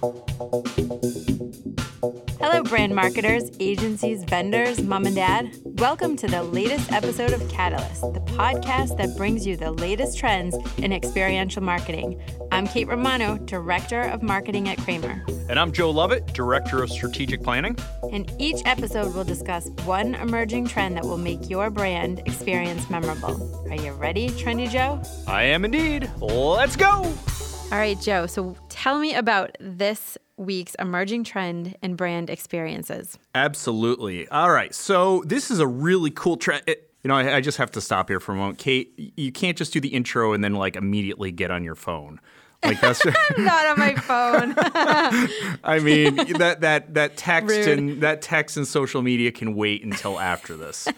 Hello, brand marketers, agencies, vendors, mom and dad. Welcome to the latest episode of Catalyst, the podcast that brings you the latest trends in experiential marketing. I'm Kate Romano, Director of Marketing at Cramer. And I'm Joe Lovett, Director of Strategic Planning. And each episode we'll discuss one emerging trend that will make your brand experience memorable. Are you ready, Trendy Joe? I am indeed. Let's go. All right, Joe. So tell me about this week's emerging trend in brand experiences. Absolutely. All right. So this is a really cool trend. It, you know, I, I just have to stop here for a moment. Kate, you can't just do the intro and then like immediately get on your phone. Like that's I'm not on my phone. I mean that that that text Rude. and that text and social media can wait until after this.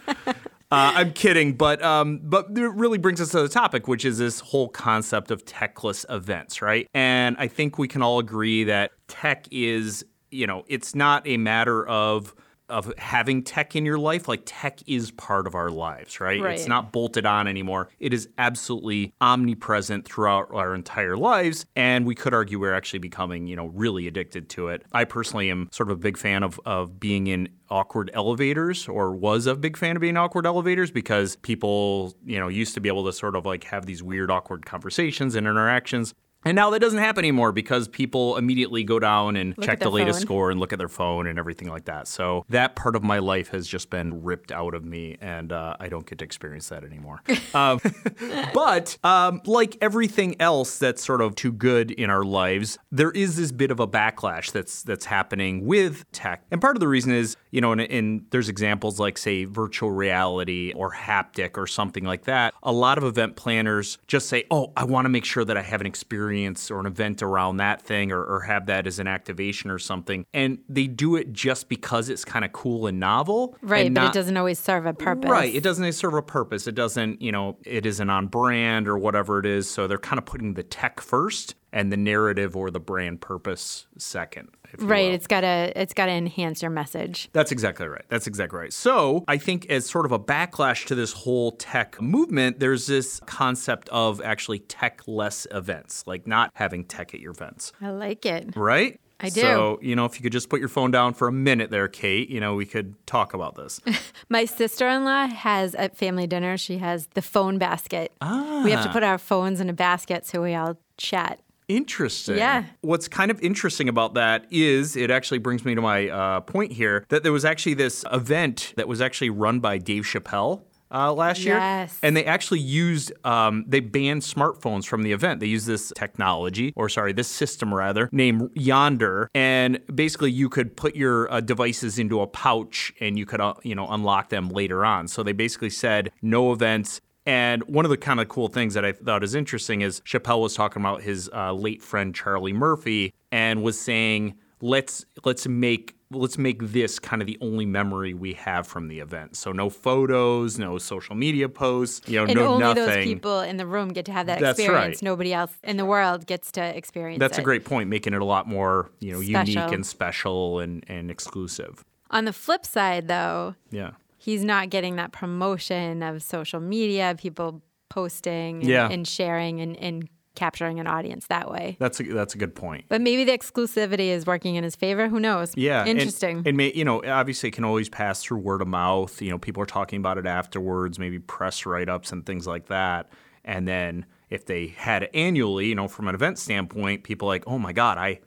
Uh, I'm kidding, but um, but it really brings us to the topic, which is this whole concept of techless events, right? And I think we can all agree that tech is, you know, it's not a matter of of having tech in your life. Like tech is part of our lives, right? It's not bolted on anymore. It is absolutely omnipresent throughout our entire lives, and we could argue we're actually becoming, you know, really addicted to it. I personally am sort of a big fan of of being in awkward elevators or was a big fan of being awkward elevators because people, you know, used to be able to sort of like have these weird awkward conversations and interactions. And now that doesn't happen anymore because people immediately go down and Look check the latest phone. score and look at their phone and everything like that. So that part of my life has just been ripped out of me, and uh, I don't get to experience that anymore. um, but um, like everything else that's sort of too good in our lives, there is this bit of a backlash that's that's happening with tech, and part of the reason is you know, and, and there's examples like say virtual reality or haptic or something like that. A lot of event planners just say, "Oh, I want to make sure that I have an experience or an event around that thing, or, or have that as an activation or something," and they do it just because it's kind of cool and novel, right, and but not- it doesn't always serve a purpose. Right. It doesn't serve a purpose. It doesn't, you know, it isn't on brand or whatever it is. So they're kind of putting the tech first and the narrative or the brand purpose second. Right, will. it's gotta it's gotta enhance your message. That's exactly right. That's exactly right. So I think as sort of a backlash to this whole tech movement, there's this concept of actually tech-less events, like not having tech at your events. I like it. Right? I do. So, you know, if you could just put your phone down for a minute there, Kate, you know, we could talk about this. My sister in law has at family dinner, she has the phone basket. Ah. We have to Ah. put our phones in a basket so we all chat. Interesting. Yeah. What's kind of interesting about that is it actually brings me to my uh, point here that there was actually this event that was actually run by Dave Chappelle. Uh, last year, Yes. and they actually used um, they banned smartphones from the event. They used this technology, or sorry, this system rather, named Yondr, and basically you could put your uh, devices into a pouch and you could uh, you know unlock them later on. So they basically said no events and one of the kind of cool things that I thought is interesting is Chappelle was talking about his uh, late friend Charlie Murphy and was saying, "Let's let's make let's make this kind of the only memory we have from the event. So no photos, no social media posts, you know, And no only nothing." those people in the room get to have that That's experience. right. Nobody else in the world gets to experience That's a great point, making it a lot more you know unique and special and and exclusive. On the flip side, though, Yeah. He's not getting that promotion of social media, people posting and, Yeah. and sharing and, and capturing an audience that way. That's a that's a good point. But maybe the exclusivity is working in his favor. Who knows? Yeah, and- Interesting. And, may, you know, obviously, it can always pass through word of mouth. You know, people are talking about it afterwards, maybe press write ups and things like that. And then if they had it annually, you know, from an event standpoint, people are like, oh my god, I,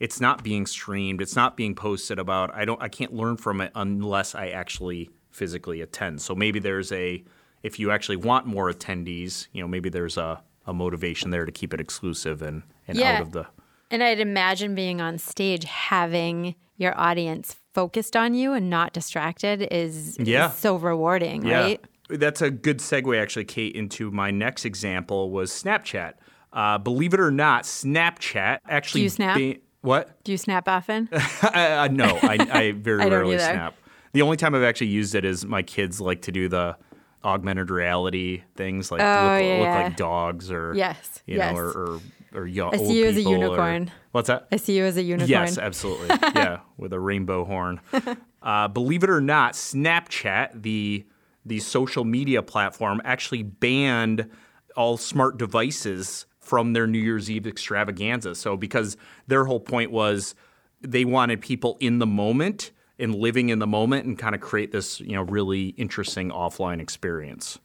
it's not being streamed, it's not being posted about. I don't, I can't learn from it unless I actually physically attend. So maybe there's a, if you actually want more attendees, you know, maybe there's a, a motivation there to keep it exclusive and, and Yeah. out of the. And I'd imagine being on stage, having your audience focused on you and not distracted is, is Yeah. so rewarding, right? That's a good segue, actually, Kate, into my next example was Snapchat. Uh, believe it or not, Snapchat actually. Do you snap? ba- what? Do you snap often? uh, no, I, I very I rarely snap. The only time I've actually used it is my kids like to do the augmented reality things, like Oh, look, yeah, look yeah. like dogs or Yes, you yes. know, or or, or yo- I see you as a people or- unicorn. what's that? I see you as a unicorn. Yes, absolutely. yeah, with a rainbow horn. Uh, believe it or not, Snapchat, the the social media platform, actually banned all smart devices from their New Year's Eve extravaganza. So because their whole point was they wanted people in the moment and living in the moment and kind of create this, you know, really interesting offline experience.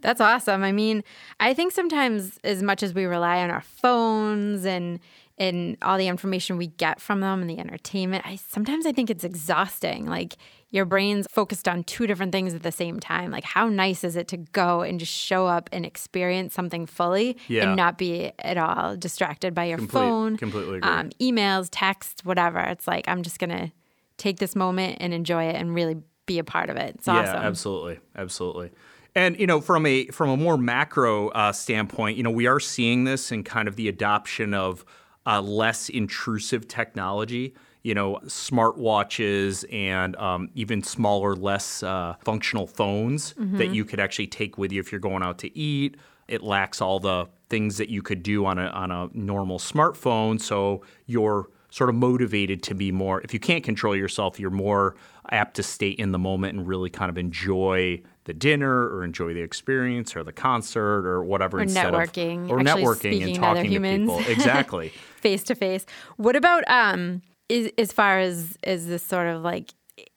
That's awesome. I mean, I think sometimes as much as we rely on our phones and and all the information we get from them and the entertainment, I sometimes I think it's exhausting. Like your brain's focused on two different things at the same time. Like how nice is it to go and just show up and experience something fully Yeah. and not be at all distracted by your Complete- phone, completely agree. um, emails, texts, whatever. It's like I'm just gonna take this moment and enjoy it and really be a part of it. It's awesome. Yeah, absolutely, absolutely. And you know, from a from a more macro uh, standpoint, you know, we are seeing this in kind of the adoption of uh, less intrusive technology. You know, smartwatches and um, even smaller, less uh, functional phones that you could actually take with you if you're going out to eat. It lacks all the things that you could do on a on a normal smartphone, so you're sort of motivated to be more if you can't control yourself you're more apt to stay in the moment and really kind of enjoy the dinner or enjoy the experience or the concert or whatever Or instead networking, of or networking and to talking to humans. people exactly face to face. What about um is, as far as as this sort of like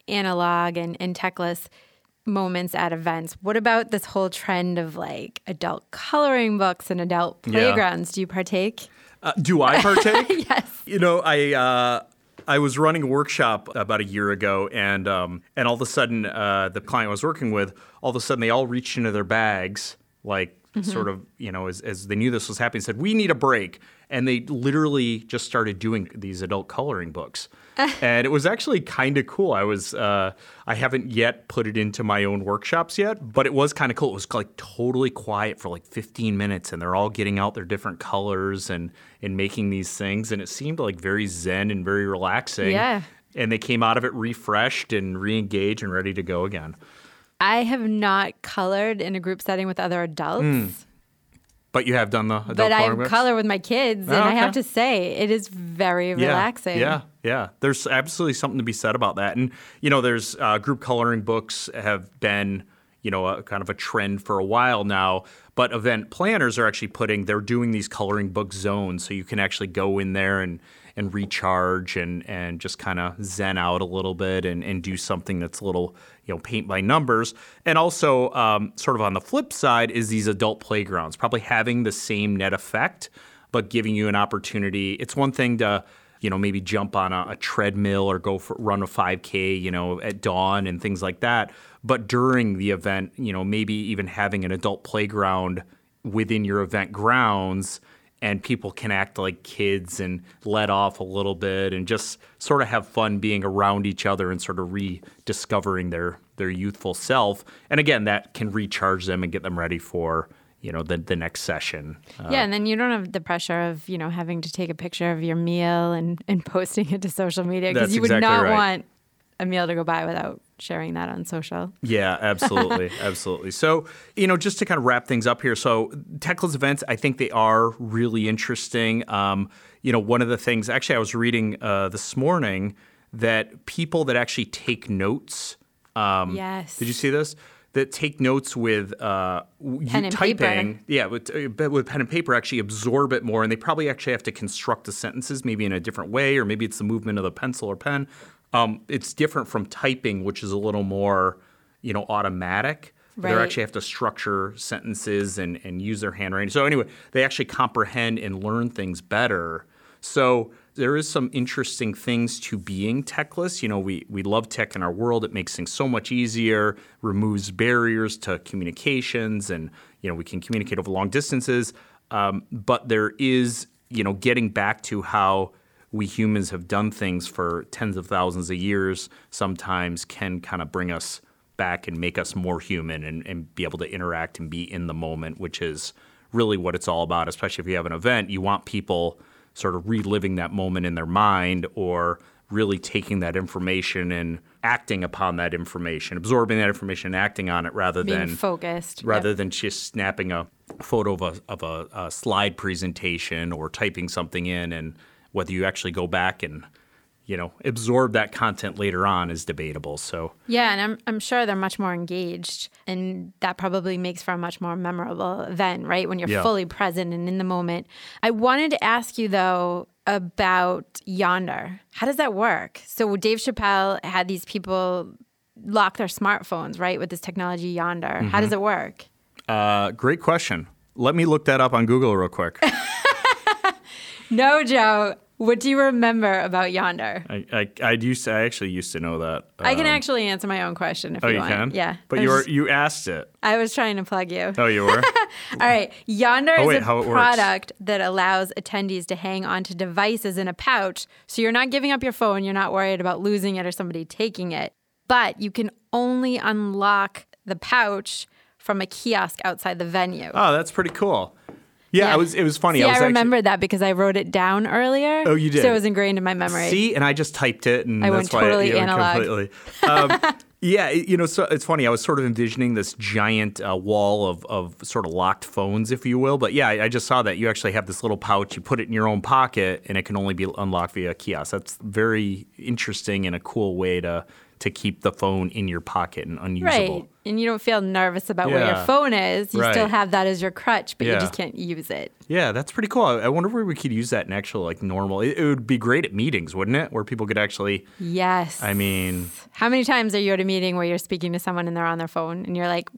analog and, and techless moments at events? What about this whole trend of like adult coloring books and adult Yeah. playgrounds? Do you partake? Uh, do I partake? Yes. You know, I uh, I was running a workshop about a year ago, and um, and all of a sudden, uh, the client I was working with, all of a sudden, they all reached into their bags, like sort of, you know, as, as they knew this was happening, said, "We need a break," and they literally just started doing these adult coloring books. and it was actually kind of cool. I was uh, I haven't yet put it into my own workshops yet, but it was kind of cool. It was like totally quiet for like 15 minutes, and they're all getting out their different colors and and making these things, and it seemed like very zen and very relaxing. Yeah. And they came out of it refreshed and re-engaged and ready to go again. I have not colored in a group setting with other adults. But you have done the adult But I color with my kids, and Oh, I have to say, it is very Yeah, relaxing. Yeah, yeah. There's absolutely something to be said about that. And you know, there's uh, group coloring books have been you know a kind of a trend for a while now. But event planners are actually putting they're doing these coloring book zones, so you can actually go in there and and recharge and and just kind of zen out a little bit and and do something that's a little you know paint by numbers. And also, um, sort of on the flip side, is these adult playgrounds probably having the same net effect, but giving you an opportunity. It's one thing to you know, maybe jump on a, a treadmill or go for run a 5K, you know, at dawn and things like that. But during the event, you know, maybe even having an adult playground within your event grounds and people can act like kids and let off a little bit and just sort of have fun being around each other and sort of rediscovering their their youthful self. And again, that can recharge them and get them ready for, you know, the the next session. Uh, Yeah, and then you don't have the pressure of, you know, having to take a picture of your meal and, and posting it to social media because you would exactly not right. want a meal to go by without sharing that on social. Yeah, absolutely, absolutely. So, you know, just to kind of wrap things up here. So, Techless events, I think they are really interesting. Um, you know, one of the things, actually, I was reading uh, this morning that people that actually take notes. Um, Yes. Did you see this? That take notes with uh, you typing. paper. Yeah, with, uh, with pen and paper, actually absorb it more, and they probably actually have to construct the sentences maybe in a different way, or maybe it's the movement of the pencil or pen. Um, it's different from typing, which is a little more, you know, automatic. They actually have to structure sentences and, and use their handwriting. So anyway, they actually comprehend and learn things better. So there is some interesting things to being techless. You know, we we love tech in our world. It makes things so much easier, removes barriers to communications, and you know we can communicate over long distances. Um, but there is, you know, getting back to how we humans have done things for tens of thousands of years. Sometimes can kind of bring us back and make us more human and, and be able to interact and be in the moment, which is really what it's all about. Especially if you have an event, you want people sort of reliving that moment in their mind or really taking that information and acting upon that information, absorbing that information and acting on it rather Being than focused. rather Yep. than just snapping a photo of a of a, a slide presentation or typing something in and whether you actually go back and you know, absorb that content later on is debatable. So Yeah, and I'm I'm sure they're much more engaged and that probably makes for a much more memorable event, right? When you're Yeah. fully present and in the moment. I wanted to ask you though about Yondr. How does that work? So Dave Chappelle had these people lock their smartphones, right, with this technology Yondr. How Mm-hmm. does it work? uh, great question. Let me look that up on Google real quick. No, Joe. What do you remember about Yondr? I, I, I used to, I actually used to know that. I can Um, actually answer my own question if Oh, you, you want. can? Yeah. But you were, just- you asked it. I was trying to plug you. Oh, you were? All right. Yondr Oh, is wait, a how it works. product that allows attendees to hang onto devices in a pouch. So you're not giving up your phone. You're not worried about losing it or somebody taking it. But you can only unlock the pouch from a kiosk outside the venue. oh, that's pretty cool. Yeah, Yeah. it was it was funny. See, I I, was actually, that because I wrote it down earlier. Oh, you did? So it was ingrained in my memory. See, and I just typed it, and I that's went totally why it, analog. completely. Um, yeah, you know, so it's funny. I was sort of envisioning this giant uh, wall of, of sort of locked phones, if you will. But yeah, I, I just saw that you actually have this little pouch. You put it in your own pocket, and it can only be unlocked via kiosk. That's very interesting and a cool way to to keep the phone in your pocket and unusable. Right. And you don't feel nervous about where your phone is. You still have that as your crutch, but you just can't use it. Yeah, that's pretty cool. I, I wonder where we could use that in actual like normal. It, it would be great at meetings, wouldn't it? Where people could actually. Yes. I mean, How many times are you at a meeting where you're speaking to someone and they're on their phone and you're like,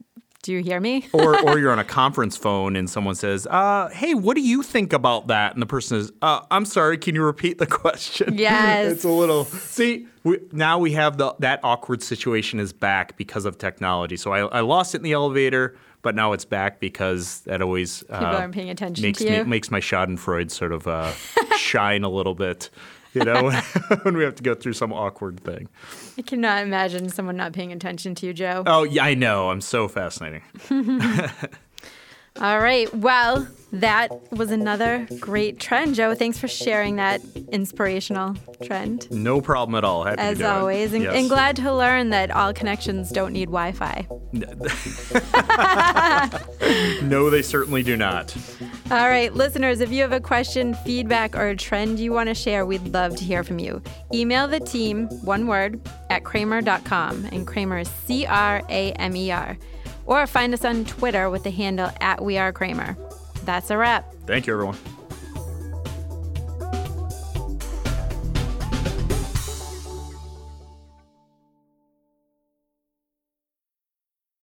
do you hear me? or or you're on a conference phone and someone says, uh, "Hey, what do you think about that?" And the person is, uh, "I'm sorry, can you repeat the question?" Yes. it's a little. See, we, now we have the that awkward situation is back because of technology. So I, I lost it in the elevator, but now it's back because that always uh, People aren't paying attention makes to me makes my Schadenfreude sort of uh, shine a little bit. You know, when we have to go through some awkward thing. I cannot imagine someone not paying attention to you, Joe. Oh yeah, I know. I'm so fascinating. All right. Well, that was another great trend, Joe. Thanks for sharing that inspirational trend. No problem at all. Happy to As always, and, Yes. and glad to learn that all connections don't need Wi Fi. No, they certainly do not. All right, listeners, if you have a question, feedback, or a trend you want to share, we'd love to hear from you. Email the team, one word, at cramer.com, and Cramer is C R A M E R. Or find us on Twitter with the handle at We Are Cramer. That's a wrap. Thank you, everyone.